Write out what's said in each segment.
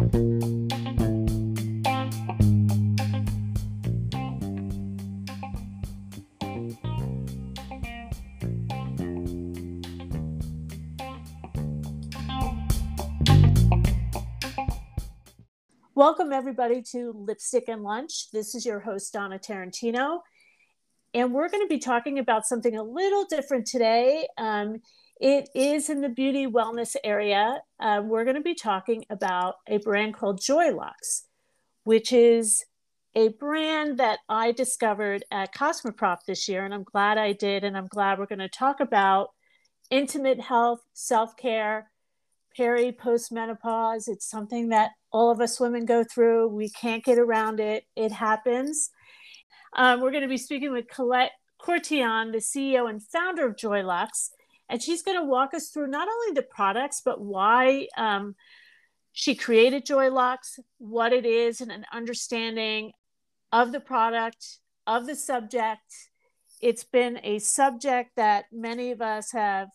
Welcome, everybody, to Lipstick and Lunch. This is your host, Donna Tarantino. And we're going to be talking about something a little different today. Um, it is in the beauty wellness area. Uh, we're going to be talking about a brand called Joylux, which is a brand that I discovered at Cosmoprof this year. And I'm glad I did. And I'm glad we're going to talk about intimate health, self care, peri postmenopause. It's something that all of us women go through. We can't get around it. It happens. Um, we're going to be speaking with Collette Courtion, the CEO and founder of Joylux, and she's going to walk us through not only the products, but why um, she created Joylux, what it is, and an understanding of the product, of the subject. It's been a subject that many of us have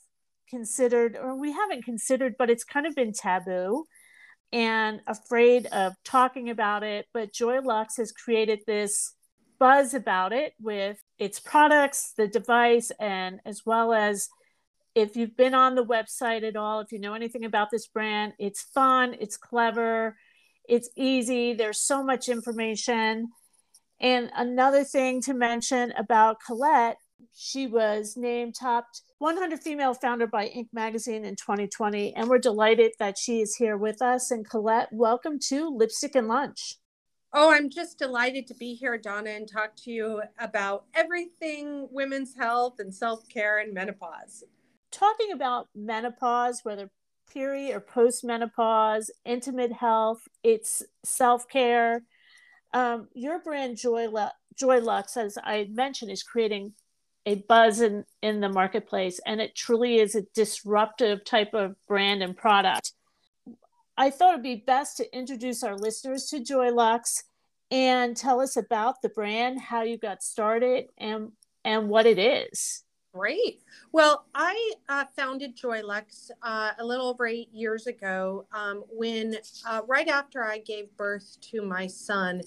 considered, or we haven't considered, but it's kind of been taboo and afraid of talking about it. But Joylux has created this buzz about it with its products, the device, and as well as if you've been on the website at all, if you know anything about this brand, it's fun, it's clever, it's easy, there's so much information. And another thing to mention about Collette, she was named top 100 Female Founder by Inc. magazine in 2020. And we're delighted that she is here with us. And Collette, welcome to Lipstick and Lunch. Oh, I'm just delighted to be here, Donna, and talk to you about everything women's health and self care and menopause. Talking about menopause, whether peri or postmenopause, intimate health, it's self care. Um, your brand Joy, Joylux, as I mentioned, is creating a buzz in, in the marketplace and it truly is a disruptive type of brand and product i thought it'd be best to introduce our listeners to Joy Lux and tell us about the brand how you got started and and what it is Great. Well, I uh, founded Joylux uh, a little over eight years ago um, when, uh, right after I gave birth to my son,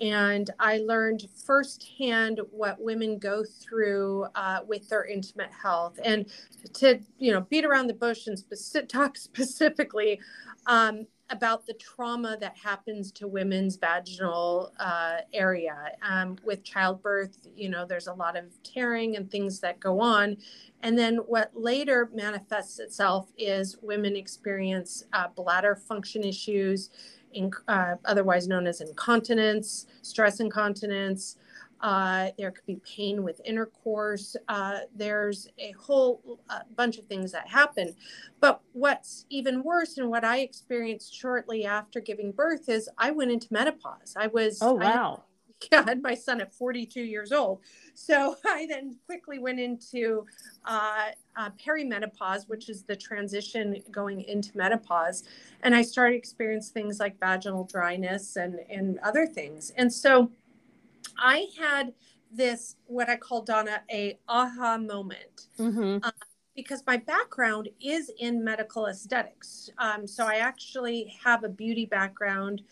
and I learned firsthand what women go through uh, with their intimate health. And to you know beat around the bush and talk specifically um, about the trauma that happens to women's vaginal uh, area um, with childbirth. You know, there's a lot of tearing and things that go on. And then what later manifests itself is women experience uh, bladder function issues in, uh, otherwise known as incontinence, stress incontinence. Uh, there could be pain with intercourse. Uh, there's a whole uh, bunch of things that happen. But what's even worse, and what I experienced shortly after giving birth, is I went into menopause. I was oh wow. yeah, I had my son at 42 years old. So I then quickly went into uh, uh, perimenopause, which is the transition going into menopause. And I started experiencing things like vaginal dryness and, and other things. And so I had this, what I call Donna, a aha moment. Mm-hmm. Uh, because my background is in medical aesthetics. Um, so I actually have a beauty background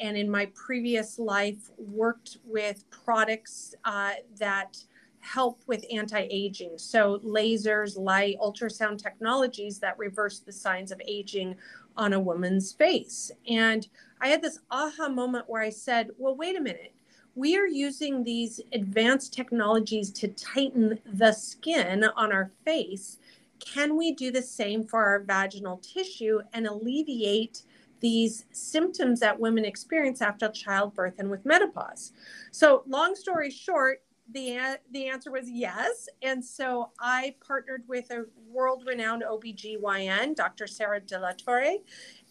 and in my previous life worked with products uh, that help with anti-aging so lasers light ultrasound technologies that reverse the signs of aging on a woman's face and i had this aha moment where i said well wait a minute we are using these advanced technologies to tighten the skin on our face can we do the same for our vaginal tissue and alleviate these symptoms that women experience after childbirth and with menopause. So, long story short, the, the answer was yes. And so I partnered with a world renowned OBGYN, Dr. Sarah De La Torre,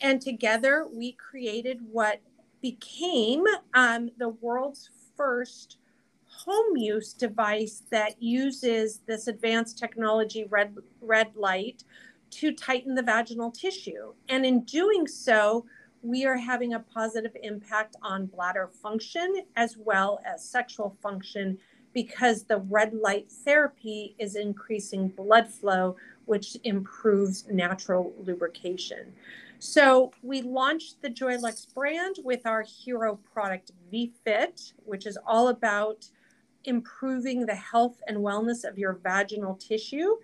and together we created what became um, the world's first home use device that uses this advanced technology, red, red light, to tighten the vaginal tissue. And in doing so, we are having a positive impact on bladder function as well as sexual function because the red light therapy is increasing blood flow, which improves natural lubrication. So we launched the Joylux brand with our hero product VFit, which is all about improving the health and wellness of your vaginal tissue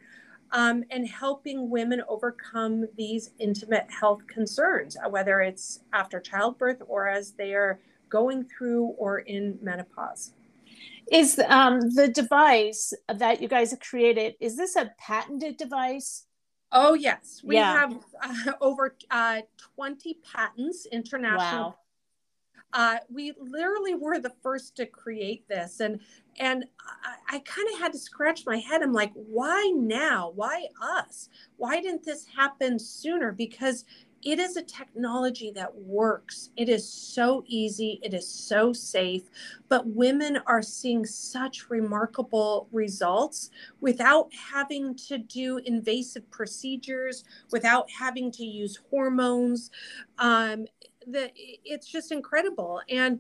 um, and helping women overcome these intimate health concerns, uh, whether it's after childbirth or as they are going through or in menopause. Is um, the device that you guys have created, is this a patented device? Oh, yes. We yeah. have uh, over uh, 20 patents international. Wow. Uh, we literally were the first to create this. And and I, I kind of had to scratch my head. I'm like, why now? Why us? Why didn't this happen sooner? Because it is a technology that works. It is so easy, it is so safe, but women are seeing such remarkable results without having to do invasive procedures, without having to use hormones. Um, the, it's just incredible. And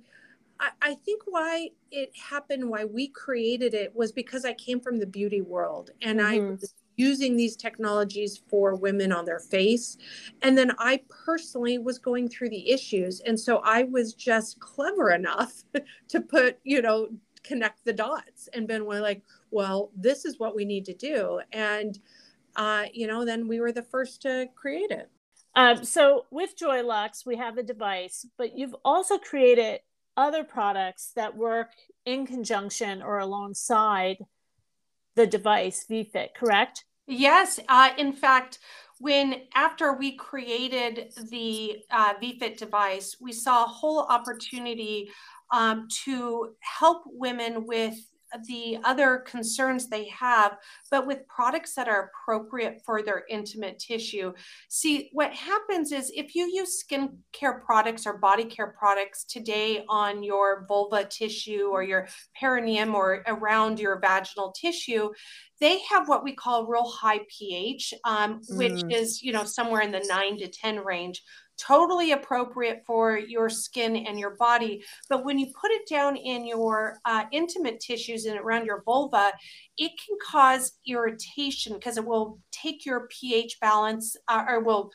I, I think why it happened, why we created it was because I came from the beauty world and mm-hmm. I using these technologies for women on their face. And then I personally was going through the issues. And so I was just clever enough to put, you know, connect the dots and been like, well, this is what we need to do. And, uh, you know, then we were the first to create it. Um, so with Joylux, we have the device, but you've also created other products that work in conjunction or alongside the device VFit, correct? Yes. Uh, in fact, when after we created the uh, VFit device, we saw a whole opportunity um, to help women with the other concerns they have, but with products that are appropriate for their intimate tissue. See, what happens is if you use skincare products or body care products today on your vulva tissue or your perineum or around your vaginal tissue, they have what we call real high pH, um, which mm. is you know somewhere in the nine to ten range totally appropriate for your skin and your body. But when you put it down in your uh, intimate tissues and around your vulva, it can cause irritation because it will take your pH balance uh, or will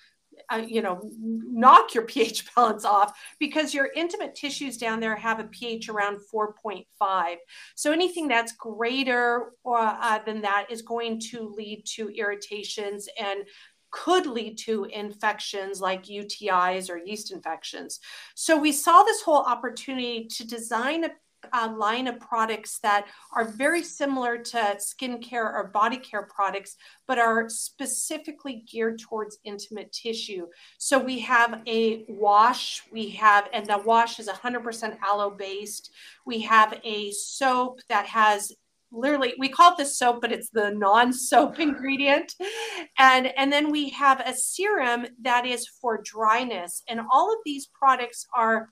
uh, you know, knock your pH balance off because your intimate tissues down there have a pH around 4.5. So anything that's greater or, uh, than that is going to lead to irritations and could lead to infections like UTIs or yeast infections. So we saw this whole opportunity to design a line of products that are very similar to skincare or body care products, but are specifically geared towards intimate tissue. So we have a wash, we have, and the wash is 100% aloe based. We have a soap that has literally we call it the soap but it's the non-soap ingredient and and then we have a serum that is for dryness and all of these products are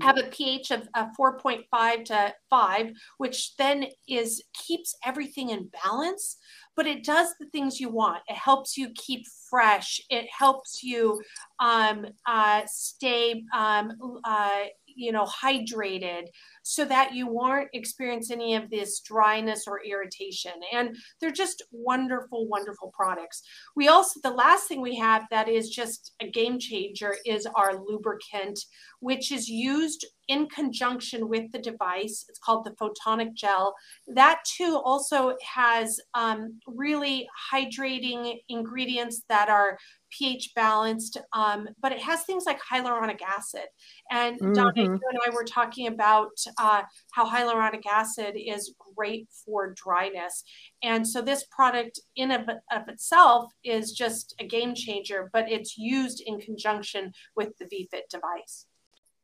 have a pH of, of 4.5 to 5, which then is keeps everything in balance, but it does the things you want. It helps you keep fresh. It helps you um, uh, stay um, uh, you know hydrated so that you aren't experiencing any of this dryness or irritation and they're just wonderful wonderful products we also the last thing we have that is just a game changer is our lubricant which is used in conjunction with the device. It's called the photonic gel. That too also has um, really hydrating ingredients that are pH balanced, um, but it has things like hyaluronic acid. And mm-hmm. Donna, you and I were talking about uh, how hyaluronic acid is great for dryness. And so this product in of, of itself is just a game changer, but it's used in conjunction with the VFit device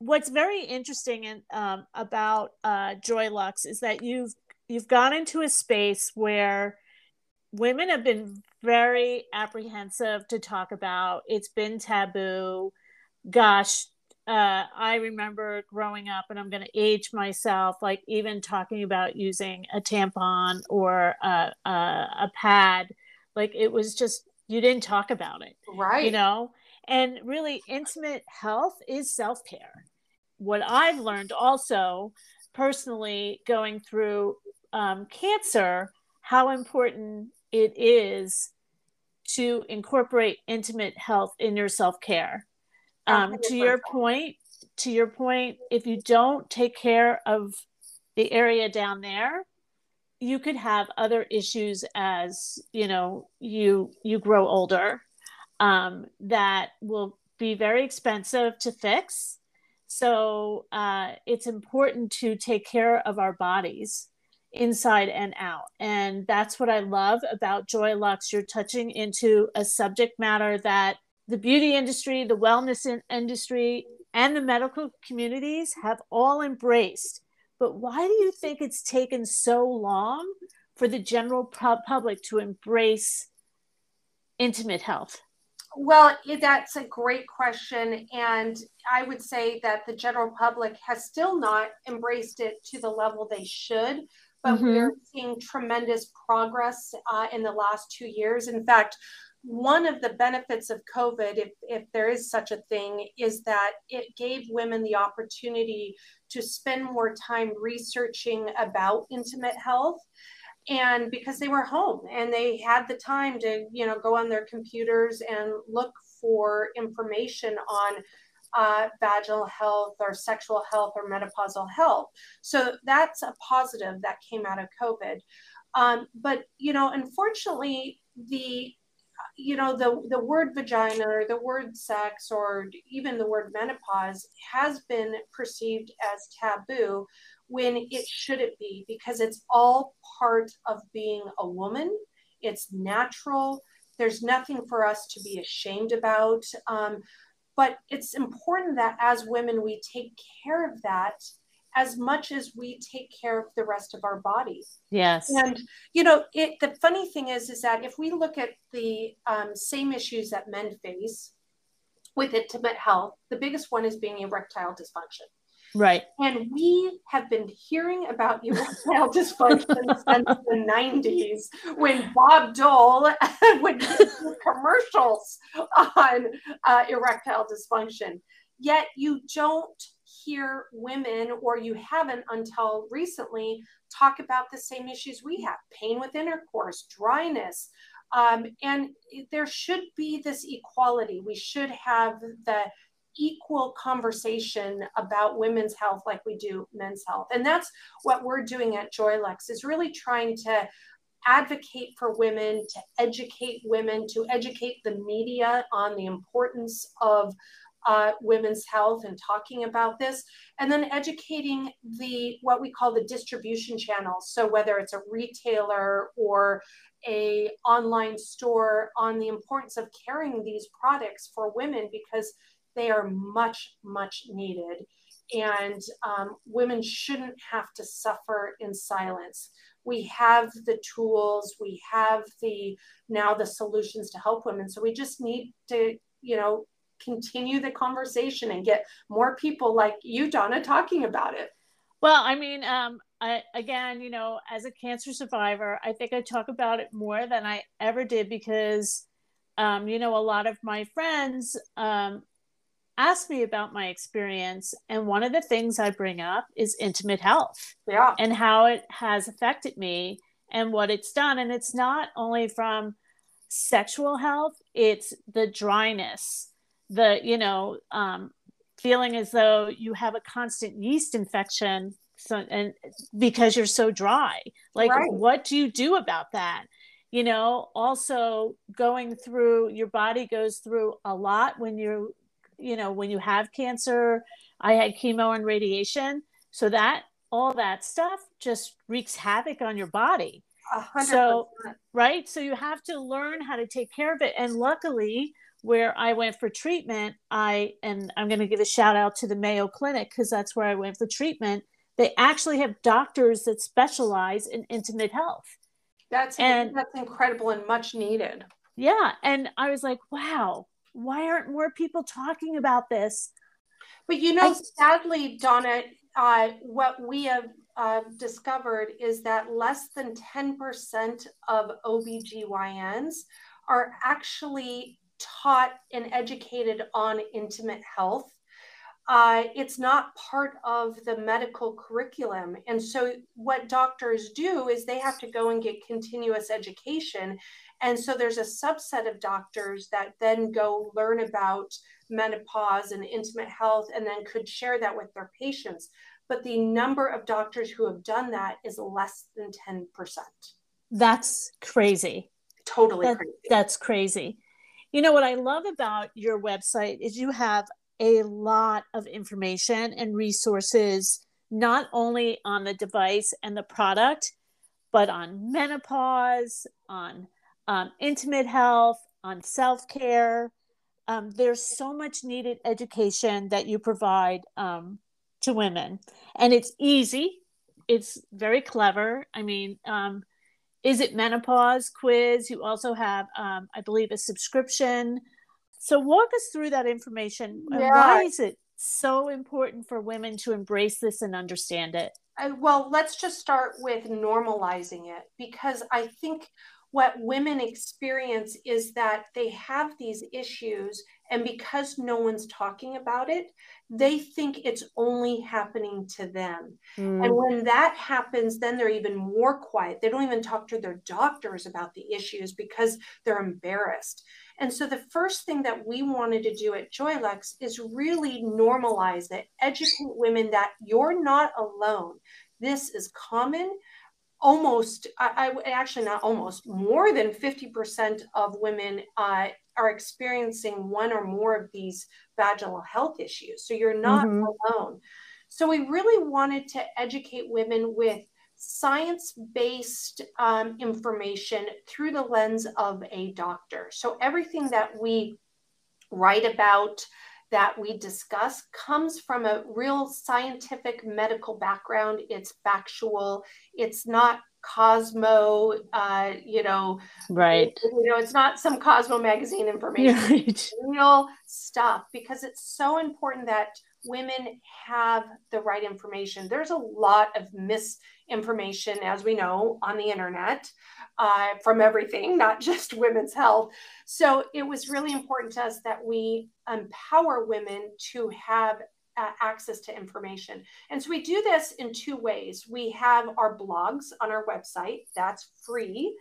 what's very interesting in, um, about uh, Joylux is that you've you've gone into a space where women have been very apprehensive to talk about. It's been taboo. Gosh, uh, I remember growing up, and I'm going to age myself, like even talking about using a tampon or a, a, a pad. Like it was just you didn't talk about it, right? You know, and really intimate health is self-care what I've learned also personally going through um, cancer, how important it is to incorporate intimate health in your self-care. Um, to your point to your point if you don't take care of the area down there you could have other issues as you know you you grow older um, that will be very expensive to fix. So uh, it's important to take care of our bodies inside and out. And that's what I love about Joylux. You're touching into a subject matter that the beauty industry, the wellness in- industry, and the medical communities have all embraced. But why do you think it's taken so long for the general public to embrace intimate health? Well, that's a great question. And I would say that the general public has still not embraced it to the level they should but mm-hmm. we're seeing tremendous progress uh, in the last two years. In fact, one of the benefits of COVID, if, if there is such a thing, is that it gave women the opportunity to spend more time researching about intimate health and because they were home and they had the time to you know go on their computers and look for information on uh, vaginal health or sexual health or menopausal health. So that's a positive that came out of COVID. Um, but you know, unfortunately, the you know the the word vagina or the word sex or even the word menopause has been perceived as taboo when it shouldn't be because it's all part of being a woman it's natural there's nothing for us to be ashamed about um, but it's important that as women, we take care of that as much as we take care of the rest of our bodies. Yes. And you know, it the funny thing is is that if we look at the um, same issues that men face with intimate health, the biggest one is being erectile dysfunction. Right. And we have been hearing about erectile dysfunction since the 90s when Bob Dole would do commercials on uh, erectile dysfunction. Yet you don't hear women, or you haven't until recently, talk about the same issues we have pain with intercourse, dryness. Um, and there should be this equality. We should have the equal conversation about women's health like we do men's health. And that's what we're doing at JoyLux is really trying to advocate for women, to educate women, to educate the media on the importance of uh, women's health and talking about this, and then educating the what we call the distribution channels. So whether it's a retailer or a online store on the importance of carrying these products for women because they are much, much needed. And um, women shouldn't have to suffer in silence. We have the tools, we have the now the solutions to help women. So we just need to, you know, continue the conversation and get more people like you, Donna, talking about it. Well, I mean, um, I, again, you know, as a cancer survivor, I think I talk about it more than I ever did because, um, you know, a lot of my friends um, ask me about my experience and one of the things i bring up is intimate health yeah. and how it has affected me and what it's done. And it's not only from sexual health it's the dryness the you know um, feeling as though you have a constant yeast infection so and because you're so dry. Like right. what do you do about that? You know also going through your body goes through a lot when you're you know when you have cancer i had chemo and radiation. So that all that stuff just wreaks havoc on your body. 100%. so right? So you have to learn how to take care of it. And luckily where i went for treatment i and i'm going to give a shout out to the mayo clinic because that's where i went for treatment. They actually have doctors that specialize in intimate health. That's and that's incredible and much needed. Yeah and i was like wow why aren't more people talking about this? But you know, I, sadly, Donna, uh, what we have uh, discovered is that less than 10% of OBGYNs are actually taught and educated on intimate health. uh, it's not part of the medical curriculum. And so, what doctors do is they have to go and get continuous education. And so, there's a subset of doctors that then go learn about menopause and intimate health and then could share that with their patients. But the number of doctors who have done that is less than 10%. That's crazy. Totally that, crazy. That's crazy. You know what I love about your website is you have a lot of information and resources, not only on the device and the product, but on menopause, on um, intimate health, on self care. Um, there's so much needed education that you provide um, to women, and it's easy. It's very clever. I mean, um, is it menopause quiz? You also have, um, I believe, a subscription. So walk us through that information. Yeah. Why is it so important for women to embrace this and understand it? Well, let's just start with normalizing it because I think what women experience is that they have these issues and because no one's talking about it they think it's only happening to them. Mm. and when that happens then they're even more quiet. They don't even talk to their doctors about the issues because they're embarrassed. And so the first thing that we wanted to do at joylux is really normalize it educate women that you're not alone. This is common almost I, I, actually not almost more than 50% of women uh, are experiencing one or more of these vaginal health issues. So you're not mm-hmm. alone. So we really wanted to educate women with science-based um, information through the lens of a doctor. So everything that we write about that we discuss comes from a real scientific medical background. It's factual. It's not Cosmo, uh, you know, right? You know, it's not some Cosmo magazine information. Right. Real stuff because it's so important that women have the right information. There's a lot of misinformation, as we know, on the internet uh, from everything, not just women's health. So it was really important to us that we empower women to have uh, access to information. And so we do this in two ways. We have our blogs on our website, that's free.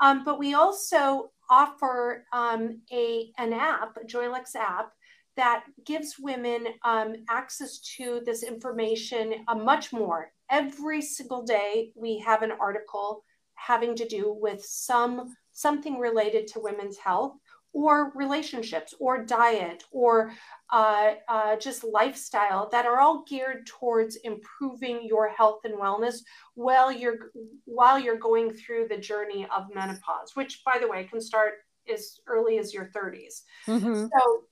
Um, but we also offer um, a, an app, a Joylux app, that gives women um, access to this information uh, much more. Every single day, we have an article having to do with some something related to women's health or relationships or diet or uh, uh, just lifestyle that are all geared towards improving your health and wellness while you're while you're going through the journey of menopause which by the way can start as early as your 30s mm-hmm. so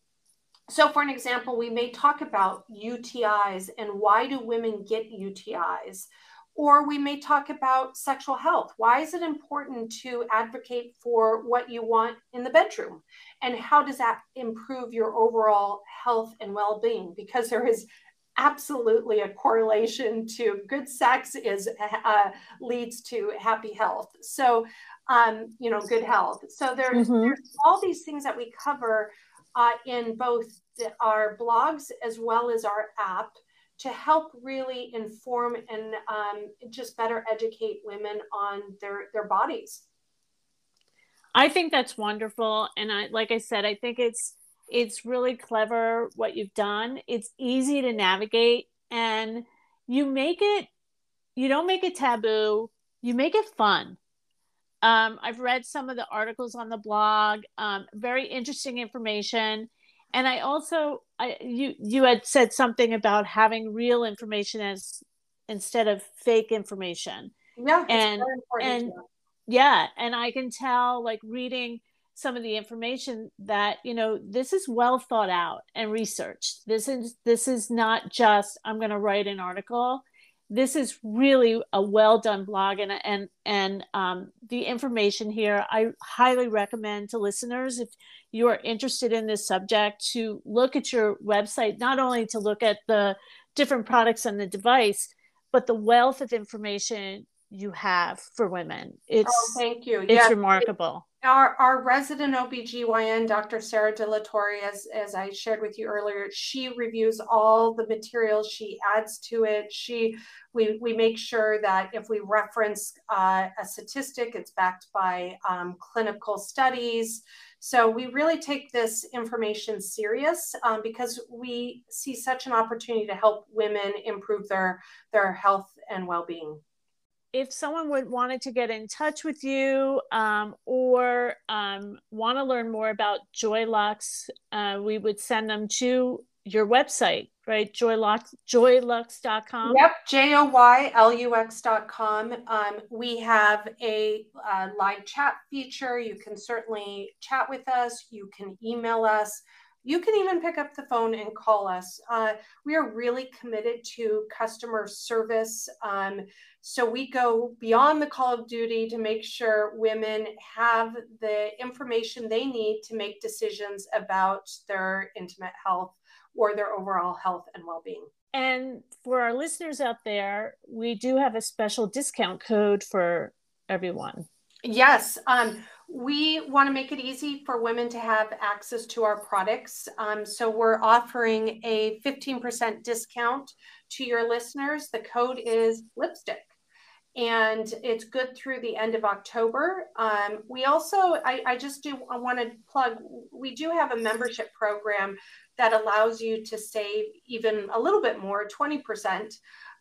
so for an example we may talk about utis and why do women get utis or we may talk about sexual health. Why is it important to advocate for what you want in the bedroom? And how does that improve your overall health and well being? Because there is absolutely a correlation to good sex is uh, leads to happy health so um, you know good health so there's, mm-hmm. there's all these things that we cover uh, in both the, our blogs as well as our app to help really inform and um, just better educate women on their their bodies. I think that's wonderful. And i like i said i think it's it's really clever what you've done. It's easy to navigate and you make it you don't make it taboo. You make it fun. Um, i've read some of the articles on the blog um, very interesting information and i also I, you you had said something about having real information as instead of fake information. Yeah and and yeah. and i can tell like reading some of the information that you know this is well thought out and researched. This is this is not just i'm going to write an article this is really a well done blog and and and um, the information here i highly recommend to listeners if you are interested in this subject to look at your website not only to look at the different products on the device but the wealth of information you have for women. It's oh, thank you. It's yes, remarkable. Our, our resident OBGYN, Dr. Sarah De La Torre, as, as I shared with you earlier, she reviews all the materials, she adds to it. She we, we make sure that if we reference uh, a statistic, it's backed by um, clinical studies. So we really take this information serious um, because we see such an opportunity to help women improve their, their health and well-being if someone would wanted to get in touch with you um, or um, want to learn more about Joylux, uh, we would send them to your website, right? Joylux, joylux.com. Yep, J O Y L U X.com. Um, we have a uh, live chat feature. You can certainly chat with us, you can email us. You can even pick up the phone and call us. Uh, we are really committed to customer service. Um, so we go beyond the call of duty to make sure women have the information they need to make decisions about their intimate health or their overall health and well being. And for our listeners out there, we do have a special discount code for everyone. Yes. Um, we want to make it easy for women to have access to our products. Um, so we're offering a 15% discount to your listeners. The code is lipstick and it's good through the end of October. Um, we also, I, I just do I want to plug, we do have a membership program that allows you to save even a little bit more, 20%,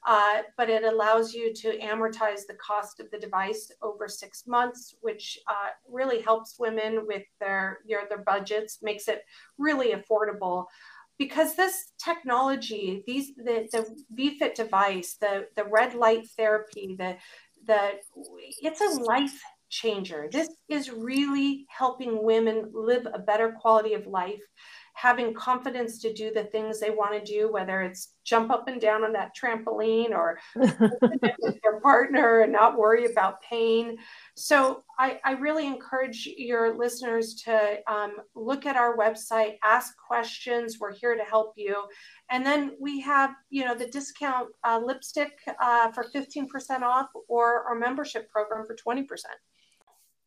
uh, but it allows you to amortize the cost of the device over six months, which uh, really helps women with their, your, their budgets, makes it really affordable because this technology, these the, the VFit device, the, the red light therapy, the the it's a life changer. This is really helping women live a better quality of life having confidence to do the things they want to do, whether it's jump up and down on that trampoline or with their partner and not worry about pain. So I, I really encourage your listeners to um, look at our website, ask questions. We're here to help you. And then we have, you know, the discount uh, lipstick uh, for 15% off or our membership program for 20%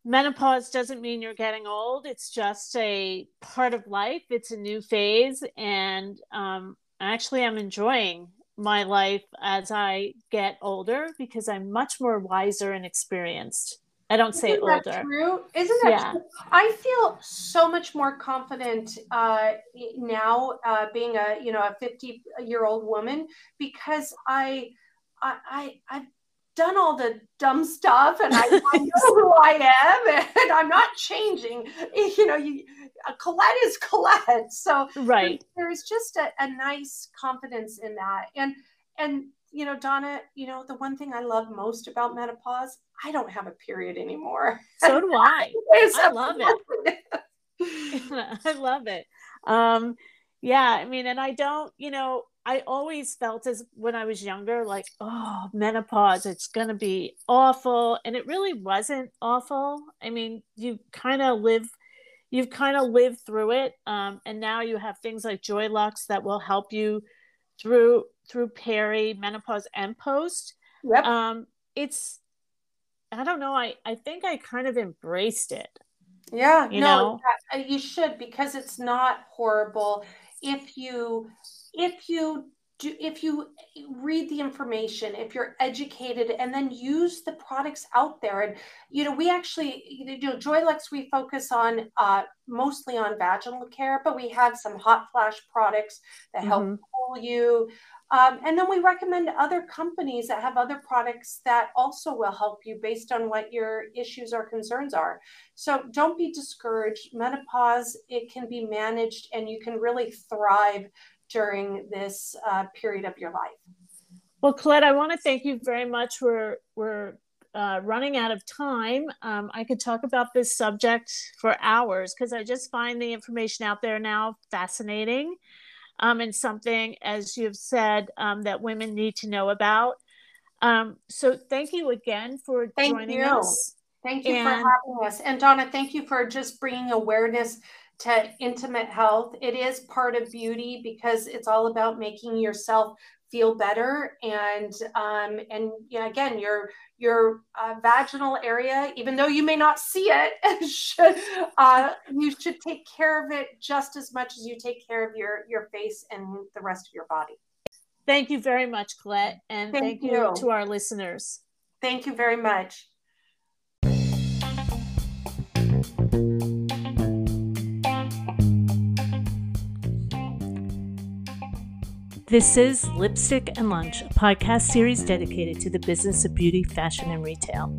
menopause doesn't mean you're getting old. It's just a part of life. It's a new phase. And um, actually i'm enjoying my life as i get older because i'm much more wiser and experienced. I don't say Isn't older. true? Isn't that yeah. true? I feel so much more confident uh, now uh, being a you know a 50 year old woman because i I, I I've done all the dumb stuff and I, I know who I am and I'm not changing. You know, you, Collette is Collette. So right. there's just a, a nice confidence in that. And, and, you know, Donna, you know, the one thing I love most about menopause, I don't have a period anymore. So do I. I love it. I love it. Um, yeah, I mean, and I don't, you know, I always felt as when I was younger, like, oh, menopause, it's going to be awful. And it really wasn't awful. I mean, you kind of live, you've kind of lived through it. Um, and now you have things like Joylux that will help you through, through peri, menopause, and post. Yep. Um, it's, I don't know. I, I think I kind of embraced it. Yeah, you no, know? you should because it's not horrible. If you if you do, if you read the information, if you're educated, and then use the products out there, and you know, we actually, you know, Joylux, we focus on uh, mostly on vaginal care, but we have some hot flash products that help mm-hmm. cool you. Um, and then we recommend other companies that have other products that also will help you based on what your issues or concerns are. So don't be discouraged. Menopause, it can be managed and you can really thrive during this uh, period of your life. Well, Collette, I want to thank you very much. We're, we're uh, running out of time. Um, I could talk about this subject for hours because I just find the information out there now fascinating um, and something, as you've said, um, that women need to know about. Um, so thank you again for thank joining you. us. Thank you and, for having us. And Donna, thank you for just bringing awareness to intimate health. It is part of beauty because it's all about making yourself feel better and um, and yeah, again your your uh, vaginal area even though you may not see it should uh, you should take care of it just as much as you take care of your your face and the rest of your body thank you very much collette and thank, thank you. you to our listeners thank you very much This is Lipstick and Lunch, a podcast series dedicated to the business of beauty, fashion, and retail.